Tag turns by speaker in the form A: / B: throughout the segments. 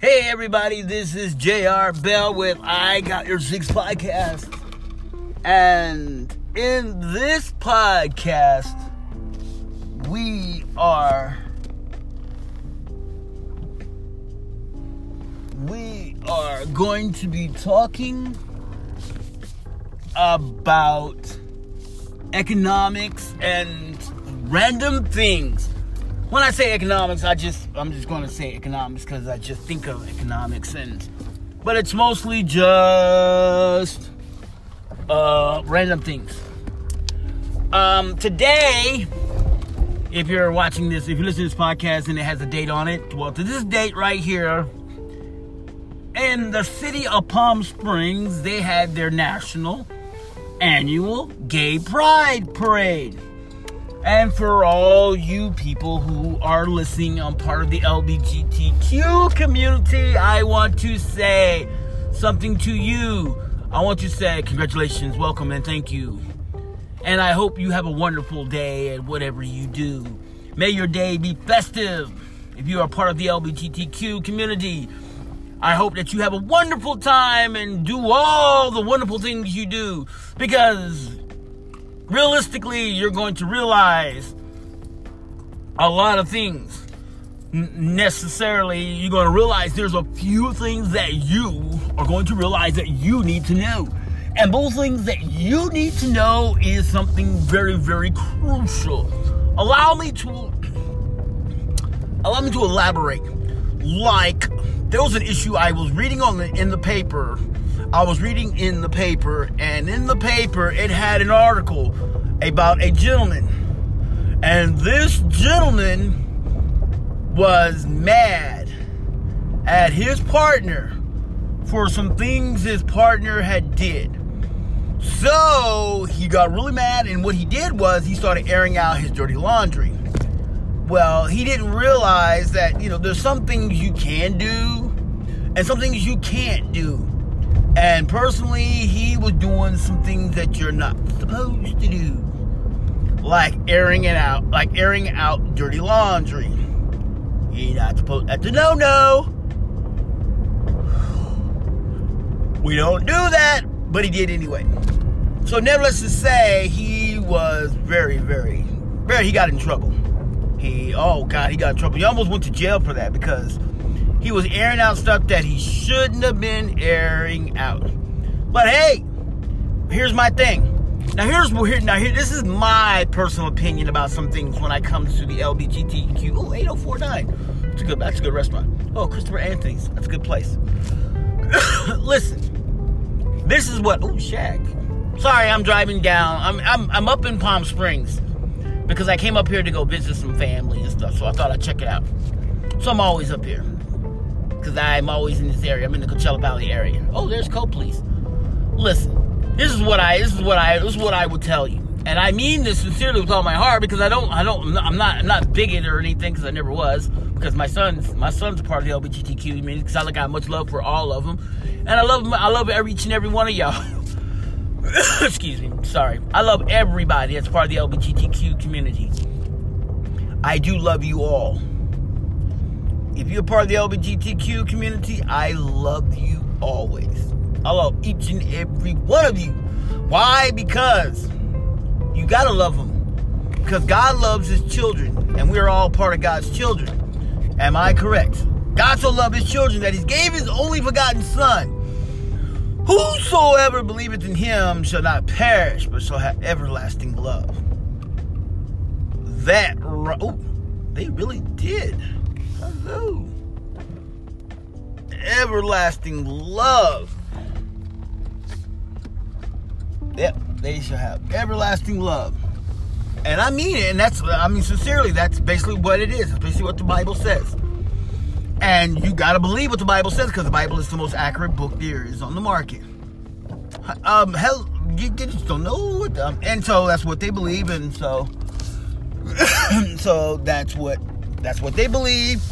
A: Hey everybody, this is JR Bell with I Got Your Six podcast. And in this podcast, we are we are going to be talking about economics and random things. When I say economics, I just I'm just going to say economics because I just think of economics and but it's mostly just uh, random things. Um, today, if you're watching this, if you listen to this podcast and it has a date on it, well, to this date right here, in the city of Palm Springs, they had their national annual Gay Pride Parade. And for all you people who are listening on part of the LGBTQ community, I want to say something to you. I want to say congratulations, welcome, and thank you. And I hope you have a wonderful day at whatever you do. May your day be festive. If you are part of the LGBTQ community, I hope that you have a wonderful time and do all the wonderful things you do because realistically, you're going to realize a lot of things. N- necessarily, you're going to realize there's a few things that you are going to realize that you need to know. And those things that you need to know is something very, very crucial. Allow me to allow me to elaborate. Like there was an issue I was reading on the in the paper. I was reading in the paper, and in the paper it had an article about a gentleman. And this gentleman was mad at his partner for some things his partner had did. So he got really mad, and what he did was he started airing out his dirty laundry. Well, he didn't realize that, you know, there's some things you can do and some things you can't do. And personally, he was doing some things that you're not supposed to do. Like airing it out, like airing out dirty laundry. You're not supposed that's a no no. We don't do that, but he did anyway. So nevertheless to say, he was very, very, very he got in trouble. He oh god, he got in trouble. He almost went to jail for that because he was airing out stuff that he shouldn't have been airing out. But hey, here's my thing. Now here's here now here this is my personal opinion about some things when I come to the LBGTQ. Oh, 8049. It's a good that's a good restaurant. Oh, Christopher Anthony's. That's a good place. Listen. This is what oh Shag. Sorry, I'm driving down. I'm I'm I'm up in Palm Springs because I came up here to go visit some family and stuff. So I thought I'd check it out. So I'm always up here because I'm always in this area. I'm in the Coachella Valley area. Oh, there's Copley's. Listen, this is what I this is what I this is what I would tell you, and I mean this sincerely with all my heart because I don't I don't I'm not I'm not bigot or anything because I never was because my son's my son's part of the LGBTQ community because I got much love for all of them, and I love I love every each and every one of y'all. Excuse me, sorry. I love everybody that's part of the LGBTQ community. I do love you all. If you're part of the LGBTQ community, I love you always. I love each and every one of you. Why? Because you gotta love them. Because God loves His children, and we're all part of God's children. Am I correct? God so loved His children that He gave His only begotten Son. Whosoever believeth in Him shall not perish, but shall have everlasting love. That, oh, they really did. Everlasting love. Yep, they shall have everlasting love. And I mean it, and that's, I mean, sincerely, that's basically what it is. It's basically what the Bible says. And you gotta believe what the Bible says because the Bible is the most accurate book there is on the market. Um, hell, you, you just don't know what, um, and so that's what they believe, and so, so that's what, that's what they believe,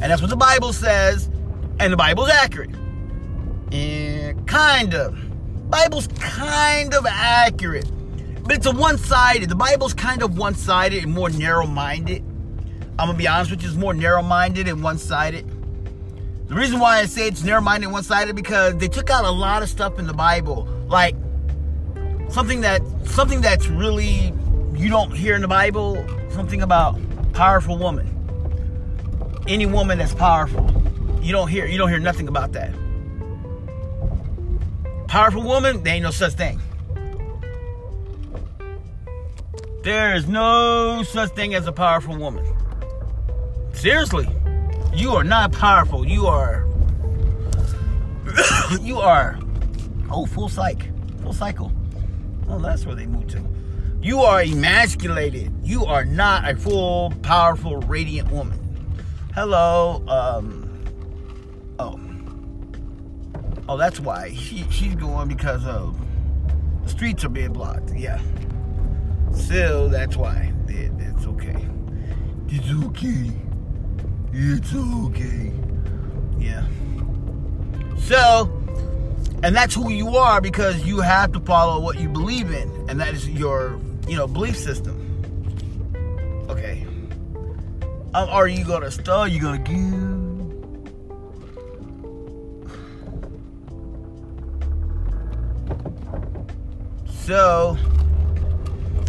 A: and that's what the Bible says, and the Bible's accurate. And kind of. Bible's kind of accurate. But it's a one-sided. The Bible's kind of one-sided and more narrow-minded. I'm gonna be honest with you, it's more narrow-minded and one-sided. The reason why I say it's narrow-minded, one-sided, because they took out a lot of stuff in the Bible, like something that something that's really you don't hear in the Bible. Something about powerful woman. Any woman that's powerful, you don't hear. You don't hear nothing about that. Powerful woman, there ain't no such thing. There is no such thing as a powerful woman. Seriously, you are not powerful. You are. you are. Oh, full psych. Full cycle. Oh, that's where they moved to. You are emasculated. You are not a full, powerful, radiant woman. Hello. Um. Oh. Oh, that's why she, she's going because of the streets are being blocked. Yeah. So that's why. It, it's okay. It's okay. It's okay. Yeah. So, and that's who you are because you have to follow what you believe in, and that is your, you know, belief system. Okay. Are you gonna start? You gonna give? So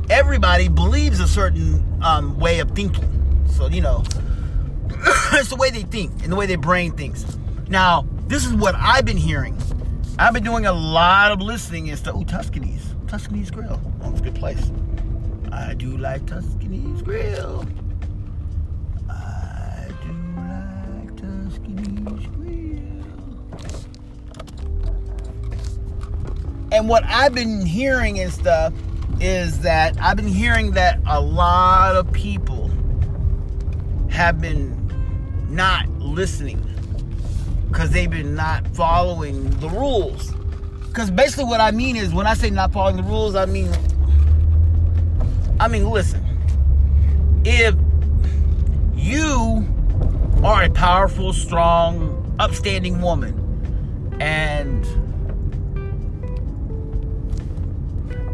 A: everybody believes a certain um, way of thinking. So, you know, it's the way they think and the way their brain thinks. Now, this is what I've been hearing. I've been doing a lot of listening as to, ooh, Tuscany's. Tuscany's Grill. Oh, it's a good place. I do like Tuscany's Grill. And what I've been hearing and stuff is that I've been hearing that a lot of people have been not listening because they've been not following the rules. Because basically, what I mean is when I say not following the rules, I mean, I mean, listen, if you are a powerful, strong, upstanding woman, and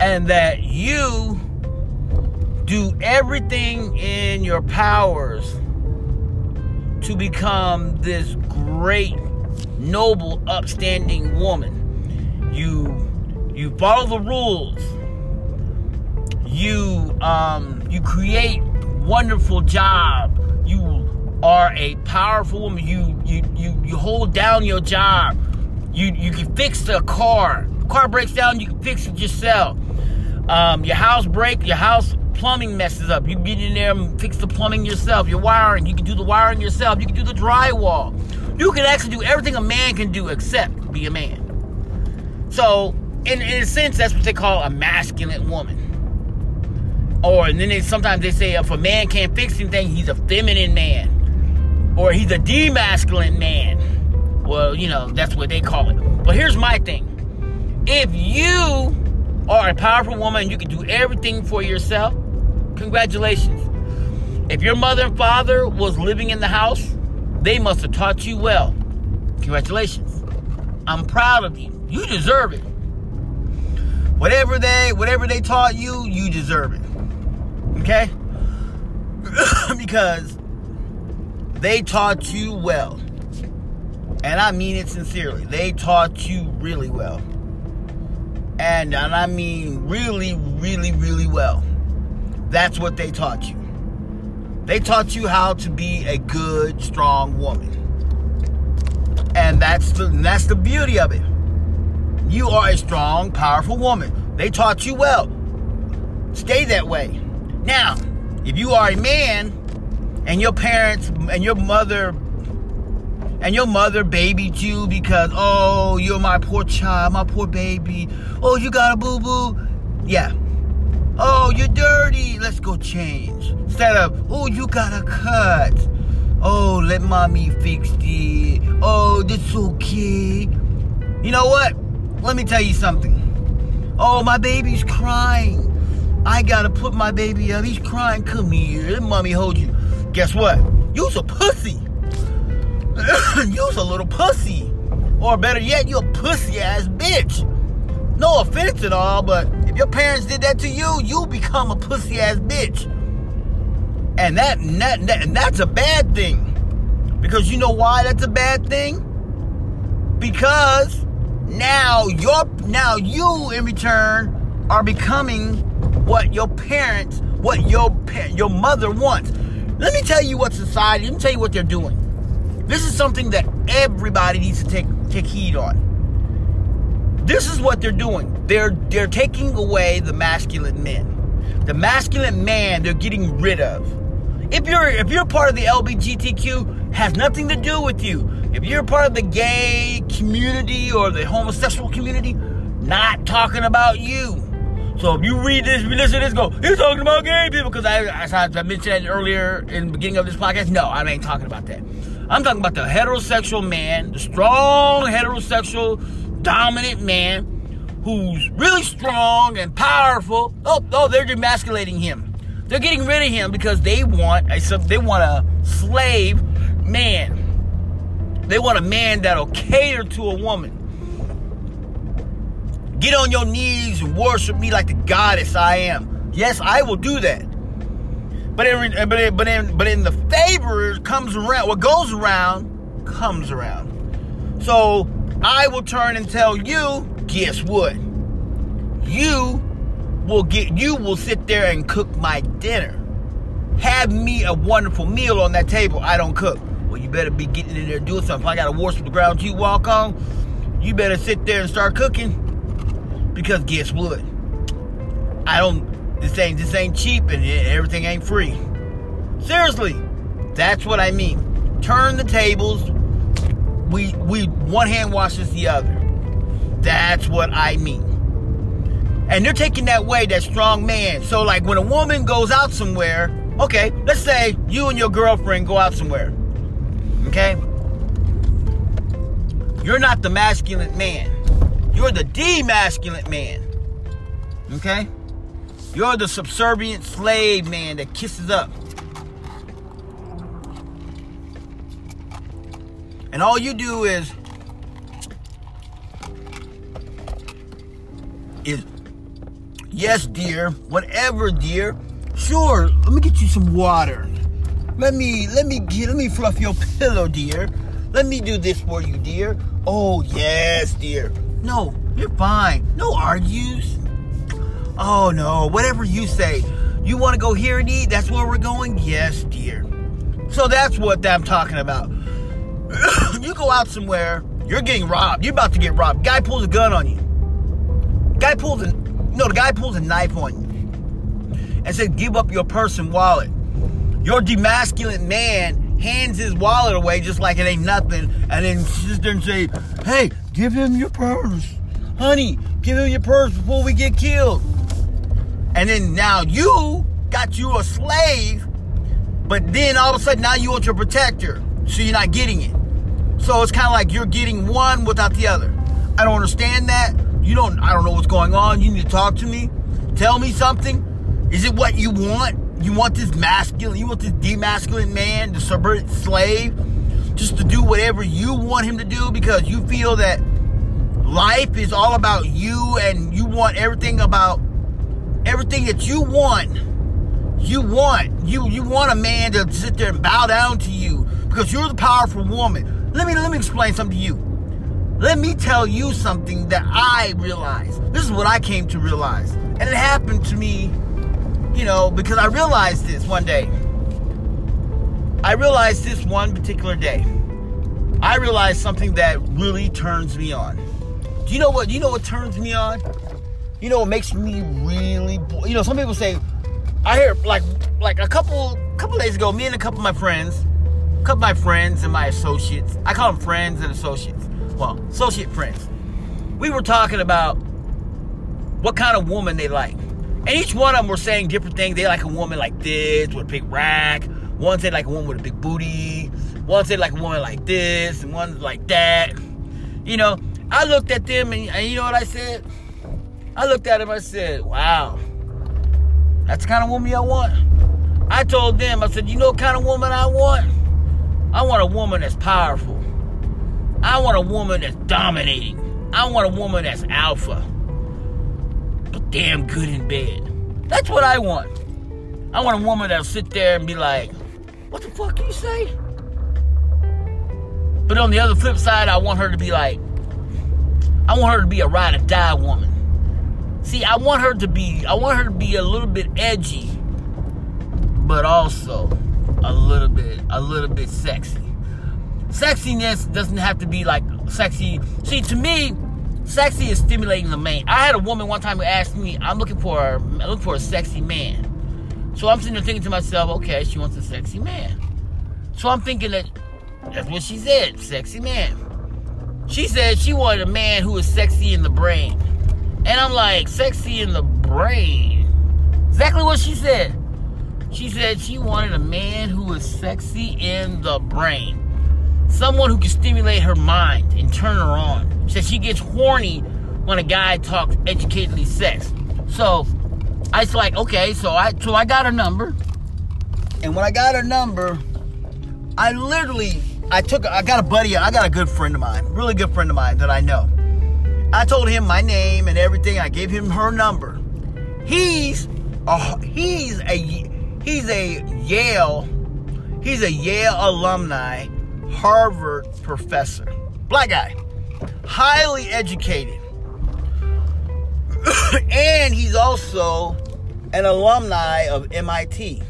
A: and that you do everything in your powers to become this great, noble, upstanding woman. You you follow the rules. You um, you create wonderful job. Are a powerful woman. You you you you hold down your job. You you can fix the car. Car breaks down, you can fix it yourself. Um, your house break, your house plumbing messes up. You get in there and fix the plumbing yourself. Your wiring, you can do the wiring yourself. You can do the drywall. You can actually do everything a man can do except be a man. So, in, in a sense, that's what they call a masculine woman. Or and then they, sometimes they say if a man can't fix anything, he's a feminine man, or he's a demasculine man. Well, you know that's what they call it. But here's my thing: if you are a powerful woman and you can do everything for yourself, congratulations. If your mother and father was living in the house, they must have taught you well. Congratulations. I'm proud of you. You deserve it. Whatever they whatever they taught you, you deserve it. Okay? because they taught you well. And I mean it sincerely. They taught you really well. And, and I mean really, really, really well. That's what they taught you. They taught you how to be a good, strong woman. And that's the that's the beauty of it. You are a strong, powerful woman. They taught you well. Stay that way. Now, if you are a man and your parents and your mother and your mother babied you because oh you're my poor child, my poor baby. Oh you got a boo boo. Yeah. Oh you're dirty. Let's go change. Instead of oh you got a cut. Oh let mommy fix it. Oh that's okay. You know what? Let me tell you something. Oh my baby's crying. I gotta put my baby up. He's crying. Come here. Let mommy hold you. Guess what? You's a pussy. you's a little pussy. Or better yet, you a pussy ass bitch. No offense at all, but if your parents did that to you, you become a pussy ass bitch. And that, that, that and that's a bad thing. Because you know why that's a bad thing? Because now you're now you in return are becoming what your parents, what your your mother wants. Let me tell you what society, let me tell you what they're doing. This is something that everybody needs to take take heed on. This is what they're doing. They're they're taking away the masculine men. The masculine man they're getting rid of. If you're if you're part of the LGBTQ, has nothing to do with you. If you're part of the gay community or the homosexual community, not talking about you. So if you read this, you listen to this, go, he's talking about gay people. Because I, I mentioned earlier in the beginning of this podcast, no, I ain't talking about that. I'm talking about the heterosexual man, the strong heterosexual dominant man who's really strong and powerful. Oh, oh, they're demasculating him. They're getting rid of him because they want a they want a slave man. They want a man that'll cater to a woman. Get on your knees and worship me like the goddess I am. Yes, I will do that. But in, but in, but in, but in the favor comes around. What goes around comes around. So I will turn and tell you, guess what? You will get you will sit there and cook my dinner. Have me a wonderful meal on that table. I don't cook. Well, you better be getting in there doing something. If I got a wash with the ground you walk on, you better sit there and start cooking. Because guess what? I don't this ain't this ain't cheap and everything ain't free. Seriously, that's what I mean. Turn the tables. We we one hand washes the other. That's what I mean. And they're taking that way, that strong man. So like when a woman goes out somewhere, okay, let's say you and your girlfriend go out somewhere. Okay? You're not the masculine man. You're the demasculine man. Okay? You're the subservient slave man that kisses up. And all you do is is yes, dear, whatever, dear. Sure, let me get you some water. Let me let me get let me fluff your pillow, dear. Let me do this for you, dear. Oh yes, dear. No, you're fine. No argues. Oh no, whatever you say. You want to go here and eat? That's where we're going? Yes, dear. So that's what I'm talking about. you go out somewhere, you're getting robbed. You're about to get robbed. Guy pulls a gun on you. Guy pulls a no, the guy pulls a knife on you and says, "Give up your purse and wallet." Your demasculine man hands his wallet away just like it ain't nothing, and then and say, "Hey, give him your purse, honey. Give him your purse before we get killed." And then now you got you a slave, but then all of a sudden now you want your protector, so you're not getting it. So it's kind of like you're getting one without the other. I don't understand that. You don't. I don't know what's going on. You need to talk to me. Tell me something. Is it what you want? You want this masculine? You want this demasculine man, the subverted slave, just to do whatever you want him to do because you feel that life is all about you and you want everything about everything that you want. You want you you want a man to sit there and bow down to you because you're the powerful woman. Let me let me explain something to you. Let me tell you something that I realized. This is what I came to realize. And it happened to me, you know, because I realized this one day. I realized this one particular day. I realized something that really turns me on. You know what? You know what turns me on? you know, what makes me really, you know, some people say, I hear like, like a couple, couple days ago, me and a couple of my friends, a couple of my friends and my associates, I call them friends and associates, well, associate friends. We were talking about what kind of woman they like. And each one of them were saying different things. They like a woman like this with a big rack. One said like a woman with a big booty. One said like a woman like this, and one like that. You know, I looked at them and, and you know what I said? I looked at him, I said, wow, that's the kind of woman I want. I told them, I said, you know what kind of woman I want? I want a woman that's powerful. I want a woman that's dominating. I want a woman that's alpha. But damn good in bed. That's what I want. I want a woman that'll sit there and be like, what the fuck you say? But on the other flip side, I want her to be like, I want her to be a ride or die woman. See, I want her to be, I want her to be a little bit edgy, but also a little bit, a little bit sexy. Sexiness doesn't have to be like sexy. See, to me, sexy is stimulating the man. I had a woman one time who asked me, "I'm looking for, looking for a sexy man." So I'm sitting there thinking to myself, "Okay, she wants a sexy man." So I'm thinking that that's what she said, sexy man. She said she wanted a man who was sexy in the brain. And I'm like, sexy in the brain. Exactly what she said. She said she wanted a man who was sexy in the brain. Someone who can stimulate her mind and turn her on. She said she gets horny when a guy talks educatedly sex. So I was like, okay, so I so I got her number. And when I got her number, I literally I took I got a buddy, I got a good friend of mine, really good friend of mine that I know. I told him my name and everything. I gave him her number. He's a, he's a he's a Yale he's a Yale alumni, Harvard professor. Black guy. Highly educated. and he's also an alumni of MIT.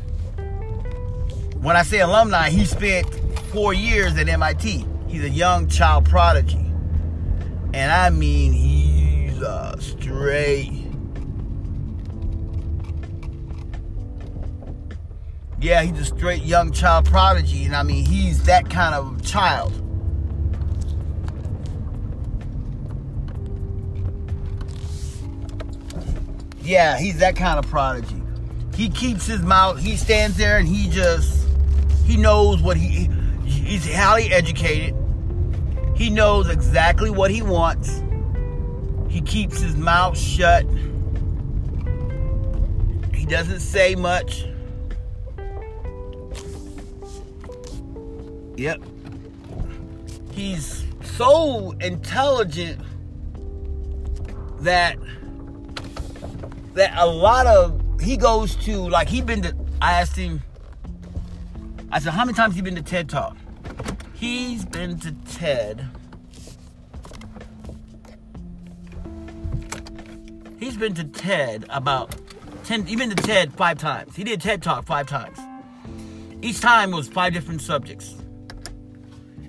A: When I say alumni, he spent four years at MIT. He's a young child prodigy. And I mean, he's a straight. Yeah, he's a straight young child prodigy. And I mean, he's that kind of child. Yeah, he's that kind of prodigy. He keeps his mouth, he stands there and he just, he knows what he, he's highly educated. He knows exactly what he wants. He keeps his mouth shut. He doesn't say much. Yep. He's so intelligent that that a lot of he goes to like he been to I asked him I said how many times he been to TED Talk? He's been to TED. He's been to TED about 10 he's been to TED 5 times. He did TED Talk 5 times. Each time was five different subjects.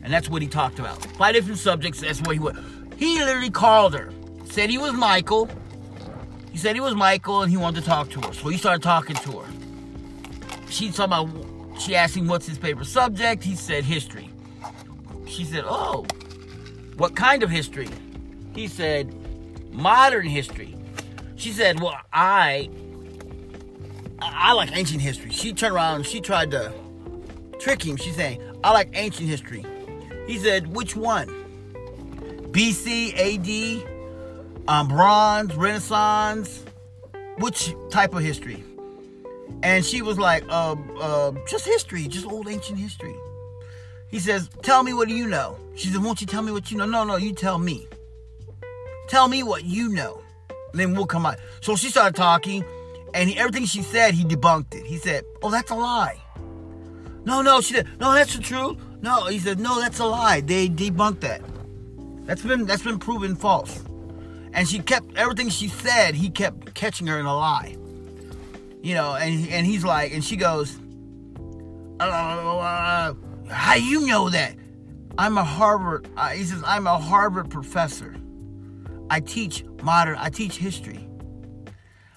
A: And that's what he talked about. Five different subjects, that's what he went. He literally called her. Said he was Michael he said he was Michael and he wanted to talk to her. So he started talking to her. She talking about she asked him what's his favorite subject. He said history. She said, "Oh, what kind of history?" He said, "Modern history." She said, "Well, I I like ancient history." She turned around and she tried to trick him. She's saying, "I like ancient history." He said, "Which one?" BC, AD, um, bronze, Renaissance, which type of history? And she was like, uh, uh, just history, just old ancient history. He says, tell me what do you know? She said, won't you tell me what you know? No, no, you tell me. Tell me what you know. And then we'll come out. So she started talking, and he, everything she said, he debunked it. He said, oh, that's a lie. No, no, she said, no, that's the truth. No, he said, no, that's a lie. They debunked that. That's been that's been proven false. And she kept everything she said, he kept catching her in a lie. You know, and and he's like, and she goes, uh, uh, uh, uh "How you know that?" I'm a Harvard. Uh, he says, "I'm a Harvard professor. I teach modern. I teach history.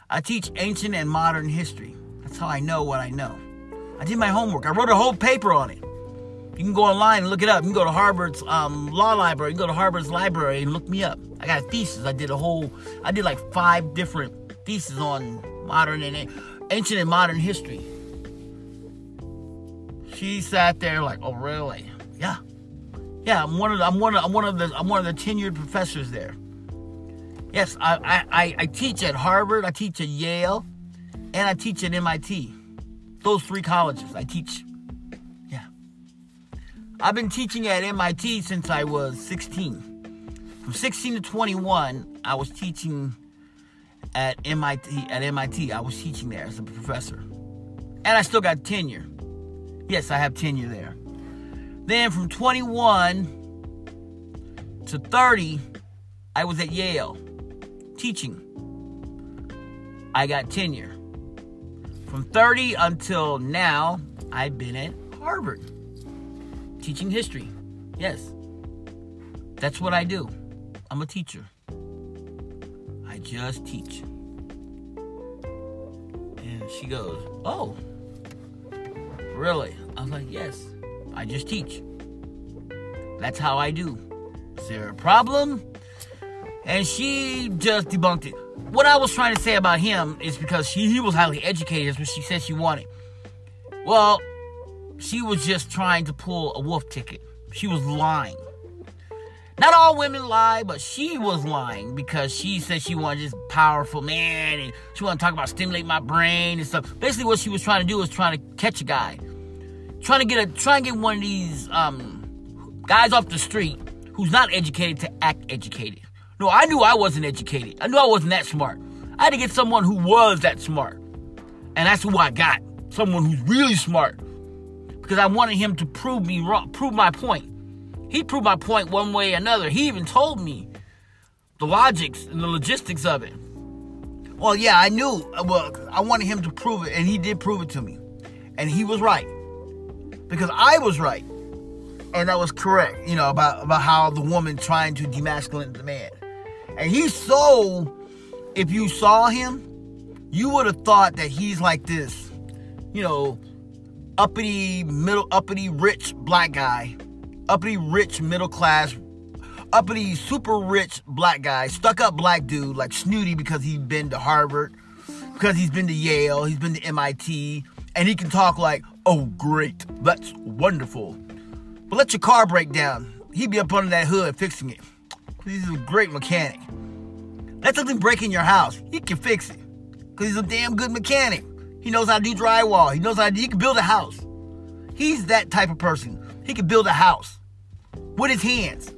A: I teach ancient and modern history. That's how I know what I know. I did my homework. I wrote a whole paper on it. You can go online and look it up. You can go to Harvard's um, law library. You can go to Harvard's library and look me up. I got a thesis. I did a whole. I did like five different theses on modern and ancient and modern history. She sat there like, oh really? Yeah, yeah. I'm one of the, I'm one of I'm one of the I'm one of the tenured professors there. Yes, I I, I teach at Harvard. I teach at Yale, and I teach at MIT. Those three colleges. I teach Yeah. I've been teaching at MIT since I was 16. From 16 to 21, I was teaching at MIT. At MIT, I was teaching there as a professor, and I still got tenure. Yes, I have tenure there. Then from 21 to 30, I was at Yale teaching. I got tenure. From 30 until now, I've been at Harvard teaching history. Yes. That's what I do. I'm a teacher. I just teach. And she goes, Oh, really? I was like, Yes, I just teach. That's how I do. Is there a problem? And she just debunked it. What I was trying to say about him is because she, he was highly educated, that's what she said she wanted. Well, she was just trying to pull a wolf ticket. She was lying. Not all women lie, but she was lying because she said she wanted this powerful man and she wanted to talk about stimulate my brain and stuff. Basically, what she was trying to do was trying to catch a guy, trying to get a trying to get one of these um, guys off the street who's not educated to act educated. No, I knew I wasn't educated. I knew I wasn't that smart. I had to get someone who was that smart, and that's who I got. Someone who's really smart because I wanted him to prove me wrong, prove my point. He proved my point one way or another. He even told me the logics and the logistics of it. Well, yeah, I knew. Well, I wanted him to prove it, and he did prove it to me. And he was right. Because I was right. And that was correct, you know, about, about how the woman trying to demasculine the man. And he's so, if you saw him, you would have thought that he's like this, you know, uppity, middle, uppity, rich black guy uppity, rich, middle class, uppity, super rich black guy, stuck up black dude, like snooty because he's been to Harvard, because he's been to Yale, he's been to MIT, and he can talk like, oh, great, that's wonderful. But let your car break down. He'd be up under that hood fixing it. He's a great mechanic. Let something break in your house. He can fix it. Because he's a damn good mechanic. He knows how to do drywall. He knows how to, he can build a house. He's that type of person. He could build a house with his hands.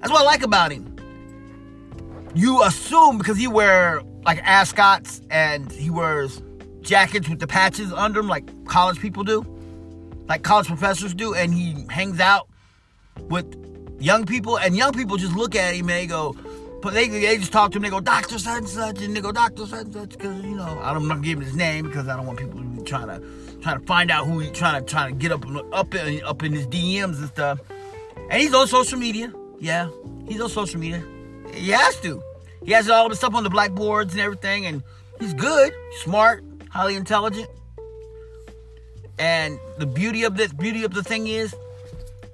A: That's what I like about him. You assume because he wear like ascots and he wears jackets with the patches under them like college people do, like college professors do, and he hangs out with young people, and young people just look at him and they go, but they, they just talk to him. They go, Doctor such and such, and they go, Doctor such and such, because you know I'm not giving his name because I don't want people to be trying to trying to find out who he trying to trying to get up up in, up in his DMs and stuff. And he's on social media. Yeah, he's on social media. He has to. He has all the stuff on the blackboards and everything, and he's good, smart, highly intelligent. And the beauty of this beauty of the thing is,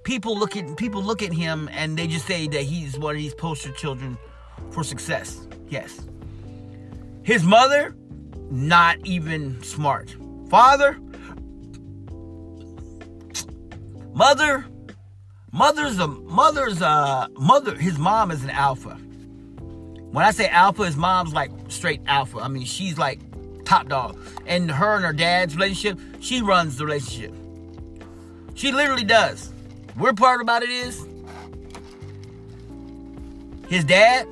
A: people look at people look at him and they just say that he's one of these poster children for success. Yes. His mother, not even smart. Father, Mother, mother's a mother's uh mother. His mom is an alpha. When I say alpha, his mom's like straight alpha. I mean, she's like top dog. And her and her dad's relationship, she runs the relationship. She literally does. Weird part about it is his dad,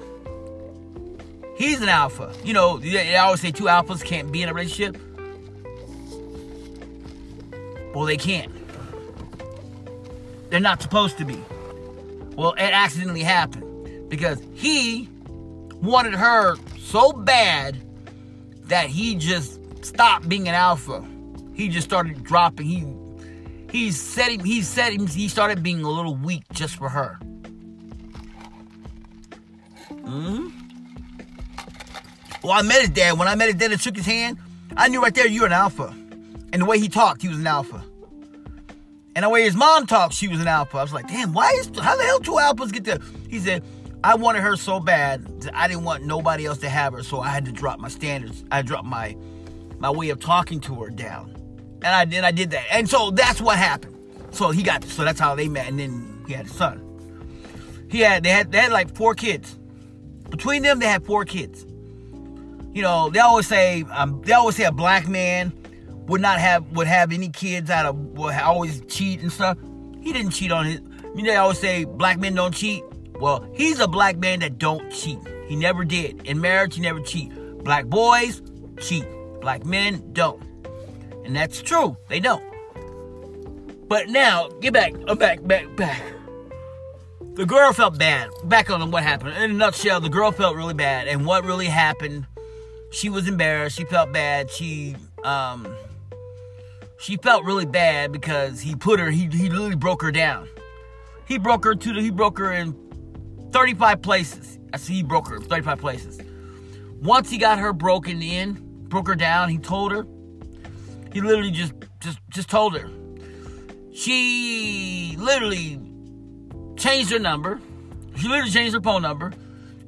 A: he's an alpha. You know, they always say two alphas can't be in a relationship. Well, they can't. They're not supposed to be. Well, it accidentally happened because he wanted her so bad that he just stopped being an alpha. He just started dropping. He he said. He said. He started being a little weak just for her. Hmm. Well, I met his dad. When I met his dad and shook his hand, I knew right there you're an alpha. And the way he talked, he was an alpha. And the way his mom talked, she was an alpha. I was like, damn, why is how the hell two alphas get there? He said, I wanted her so bad that I didn't want nobody else to have her, so I had to drop my standards. I dropped my my way of talking to her down. And I did I did that. And so that's what happened. So he got so that's how they met, and then he had a son. He had they had they had like four kids. Between them, they had four kids. You know, they always say um, they always say a black man would not have would have any kids out of would always cheat and stuff. He didn't cheat on his. You know, they always say black men don't cheat. Well, he's a black man that don't cheat. He never did. In marriage, he never cheat. Black boys cheat. Black men don't. And that's true. They don't. But now, get back, uh, back, back, back. the girl felt bad. Back on what happened. In a nutshell, the girl felt really bad. And what really happened, she was embarrassed. She felt bad. She um she felt really bad because he put her he he literally broke her down. He broke her to the he broke her in 35 places. I see he broke her 35 places. Once he got her broken in, broke her down, he told her. He literally just just just told her. She literally changed her number. She literally changed her phone number,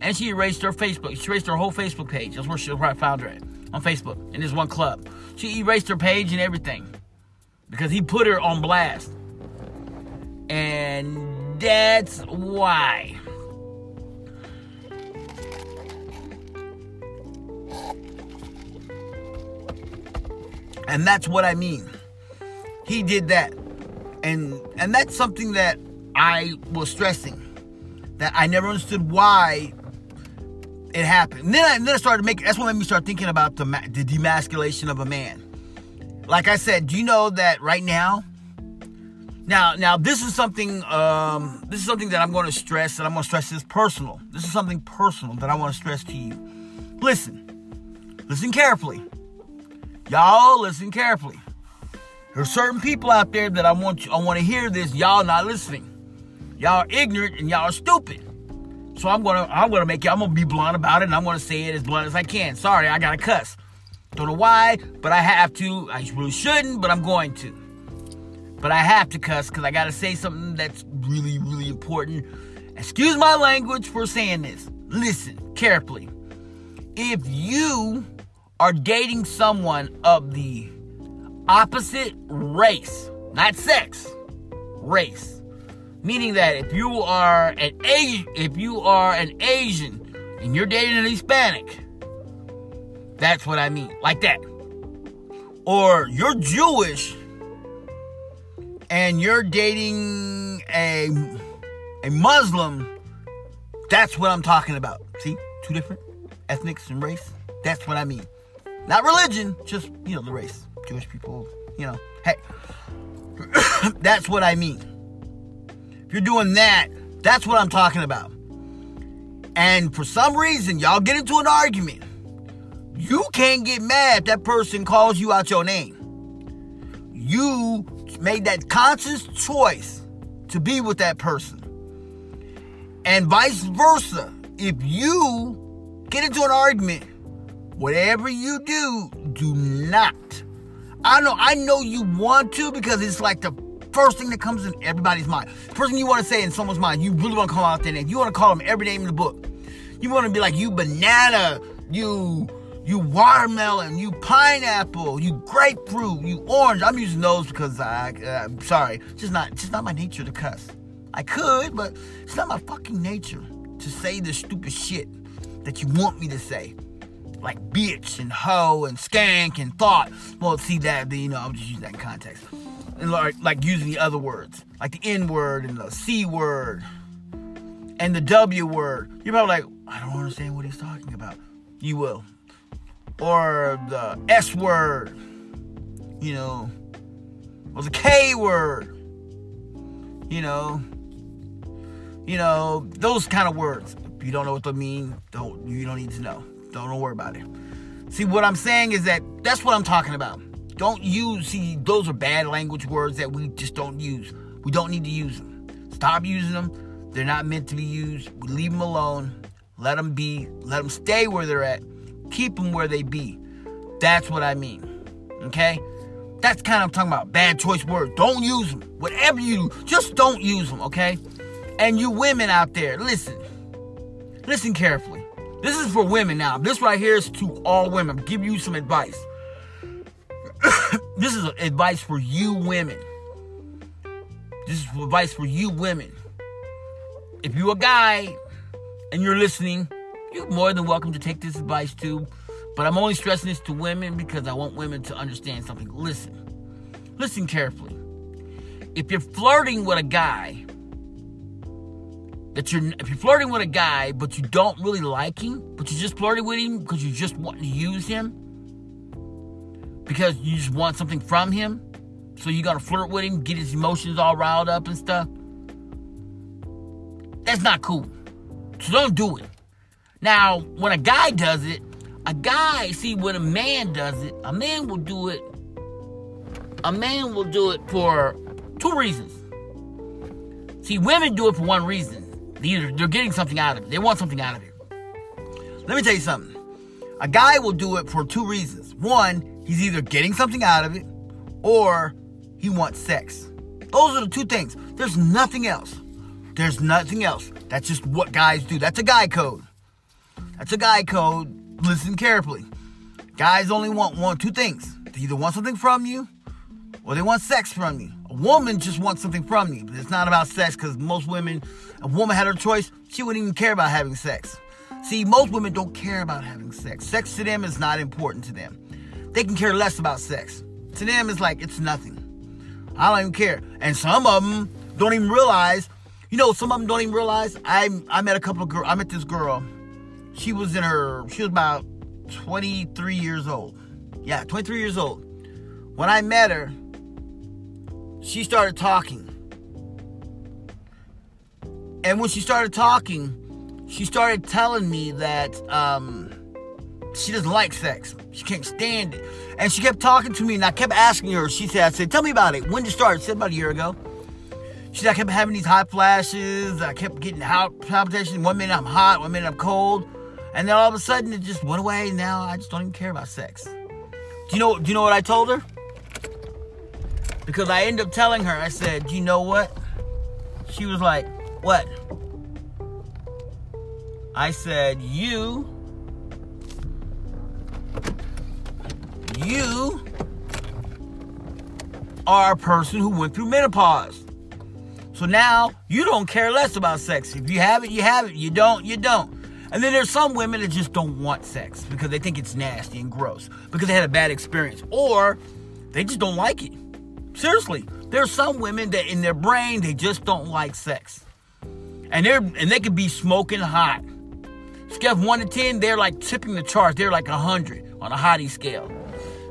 A: and she erased her Facebook. She erased her whole Facebook page. That's where she probably found her at on Facebook in this one club. She erased her page and everything because he put her on blast, and that's why. And that's what I mean. He did that. And and that's something that I was stressing that I never understood why it happened. And then I, and then I started making. That's what made me start thinking about the the demasculation of a man. Like I said, do you know that right now? Now, now this is something. Um, this is something that I'm going to stress, and I'm going to stress this personal. This is something personal that I want to stress to you. Listen, listen carefully, y'all. Listen carefully. There's certain people out there that I want you, I want to hear this. Y'all not listening. Y'all are ignorant and y'all are stupid. So I'm gonna I'm gonna make it. I'm gonna be blunt about it, and I'm gonna say it as blunt as I can. Sorry, I gotta cuss. Don't know why, but I have to. I really shouldn't, but I'm going to. But I have to cuss because I gotta say something that's really, really important. Excuse my language for saying this. Listen carefully. If you are dating someone of the opposite race, not sex, race, meaning that if you are an Asian, if you are an Asian and you're dating an Hispanic, that's what I mean, like that. Or you're Jewish and you're dating a a Muslim, that's what I'm talking about. See, two different ethnics and race. That's what I mean. Not religion, just you know the race. Jewish people, you know. Hey, that's what I mean. If you're doing that, that's what I'm talking about. And for some reason, y'all get into an argument. You can't get mad if that person calls you out your name. You made that conscious choice to be with that person. And vice versa. If you get into an argument, whatever you do, do not. I know, I know you want to because it's like the first thing that comes in everybody's mind. First thing you want to say in someone's mind, you really want to call out their name. You want to call them every name in the book. You want to be like, you banana, you you watermelon, you pineapple, you grapefruit, you orange. I'm using those because I, I'm sorry, just not, just not my nature to cuss. I could, but it's not my fucking nature to say the stupid shit that you want me to say, like bitch and hoe and skank and thought. Well, see that, you know, I'm just using that in context, and like, like using the other words, like the N word and the C word and the W word. You're probably like, I don't understand what he's talking about. You will or the S word, you know, or the K word, you know, you know, those kind of words. If you don't know what they mean, don't you don't need to know. Don't, don't worry about it. See, what I'm saying is that that's what I'm talking about. Don't use, see, those are bad language words that we just don't use. We don't need to use them. Stop using them. They're not meant to be used. We leave them alone. Let them be. Let them stay where they're at keep them where they be. That's what I mean. Okay? That's kind of I'm talking about. Bad choice words. Don't use them. Whatever you do, just don't use them, okay? And you women out there, listen. Listen carefully. This is for women now. This right here is to all women. Give you some advice. this is advice for you women. This is advice for you women. If you're a guy and you're listening, you're more than welcome to take this advice too. But I'm only stressing this to women because I want women to understand something. Listen. Listen carefully. If you're flirting with a guy, that you're if you're flirting with a guy but you don't really like him, but you just flirting with him because you just want to use him, because you just want something from him, so you gotta flirt with him, get his emotions all riled up and stuff. That's not cool. So don't do it. Now, when a guy does it, a guy, see, when a man does it, a man will do it. A man will do it for two reasons. See, women do it for one reason. Either they're getting something out of it. They want something out of it. Let me tell you something. A guy will do it for two reasons. One, he's either getting something out of it or he wants sex. Those are the two things. There's nothing else. There's nothing else. That's just what guys do. That's a guy code. That's a guy code. Listen carefully. Guys only want one, two things. They either want something from you or they want sex from you. A woman just wants something from you, but it's not about sex because most women, a woman had her choice, she wouldn't even care about having sex. See, most women don't care about having sex. Sex to them is not important to them. They can care less about sex. To them, it's like it's nothing. I don't even care. And some of them don't even realize. You know, some of them don't even realize. I I met a couple of girls. I met this girl. She was in her. She was about 23 years old. Yeah, 23 years old. When I met her, she started talking. And when she started talking, she started telling me that um, she doesn't like sex. She can't stand it. And she kept talking to me, and I kept asking her. She said, I said, tell me about it. When did it start? She said, about a year ago. She said, I kept having these hot flashes. I kept getting hot palpitations. One minute I'm hot, one minute I'm cold. And then all of a sudden it just went away. Now I just don't even care about sex. Do you know, do you know what I told her? Because I ended up telling her, I said, Do you know what? She was like, what? I said, you you are a person who went through menopause. So now you don't care less about sex. If you have it, you have it. You don't, you don't. And then there's some women that just don't want sex because they think it's nasty and gross because they had a bad experience or they just don't like it. Seriously, there's some women that in their brain they just don't like sex. And they're and they could be smoking hot. Scale 1 to 10, they're like tipping the charts. They're like 100 on a hottie scale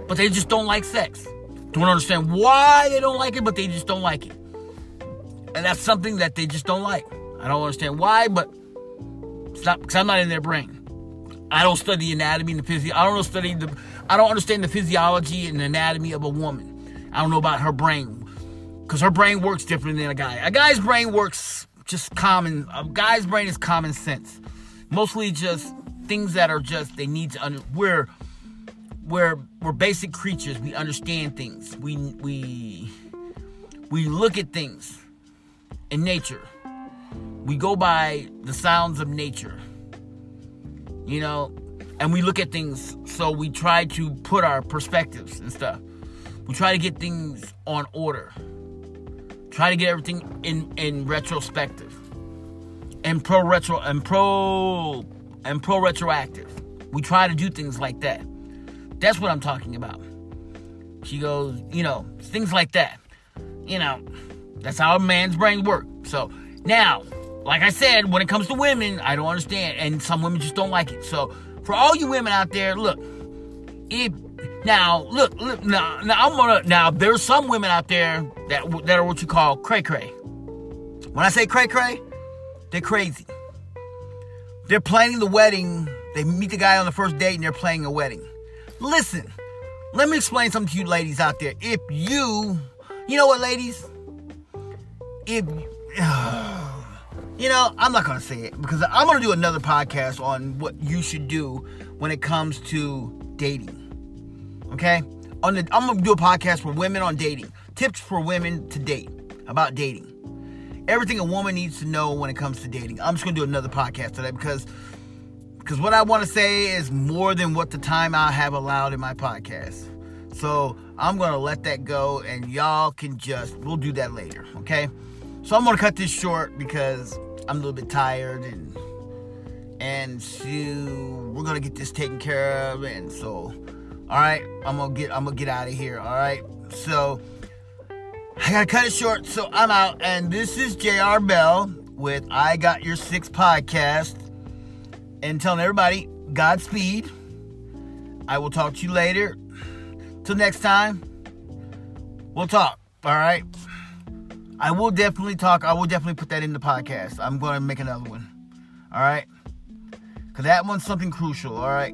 A: but they just don't like sex. Don't understand why they don't like it, but they just don't like it. And that's something that they just don't like. I don't understand why, but it's not because I'm not in their brain. I don't study anatomy and the physio. I don't study the. I don't understand the physiology and anatomy of a woman. I don't know about her brain because her brain works different than a guy. A guy's brain works just common. A guy's brain is common sense, mostly just things that are just they need to under. Where we're we're basic creatures. We understand things. We we we look at things in nature. We go by the sounds of nature. You know, and we look at things so we try to put our perspectives and stuff. We try to get things on order. Try to get everything in in retrospective. And pro retro and pro and pro retroactive. We try to do things like that. That's what I'm talking about. She goes, you know, things like that. You know, that's how a man's brain works. So now, like I said, when it comes to women, I don't understand, and some women just don't like it. So for all you women out there, look, if now look, look now, now I'm gonna now there's some women out there that that are what you call cray cray. When I say cray cray, they're crazy. They're planning the wedding. They meet the guy on the first date and they're planning a wedding. Listen, let me explain something to you ladies out there. If you, you know what, ladies? If, you know, I'm not going to say it because I'm going to do another podcast on what you should do when it comes to dating. Okay? On the, I'm going to do a podcast for women on dating. Tips for women to date about dating. Everything a woman needs to know when it comes to dating. I'm just going to do another podcast today because because what I want to say is more than what the time I have allowed in my podcast. So I'm going to let that go and y'all can just, we'll do that later, okay? So I'm to cut this short because I'm a little bit tired and, and so we're to get this taken care of. And so, all right, I'm to get, I'm to get out of here, all right? So I got to cut it short. So I'm out. And this is JR Bell with I Got Your Six podcast and telling everybody Godspeed. I will talk to you later. Till next time, we'll talk. All right. I will definitely talk. I will definitely put that in the podcast. I'm going to make another one. All right? Because that one's something crucial. All right?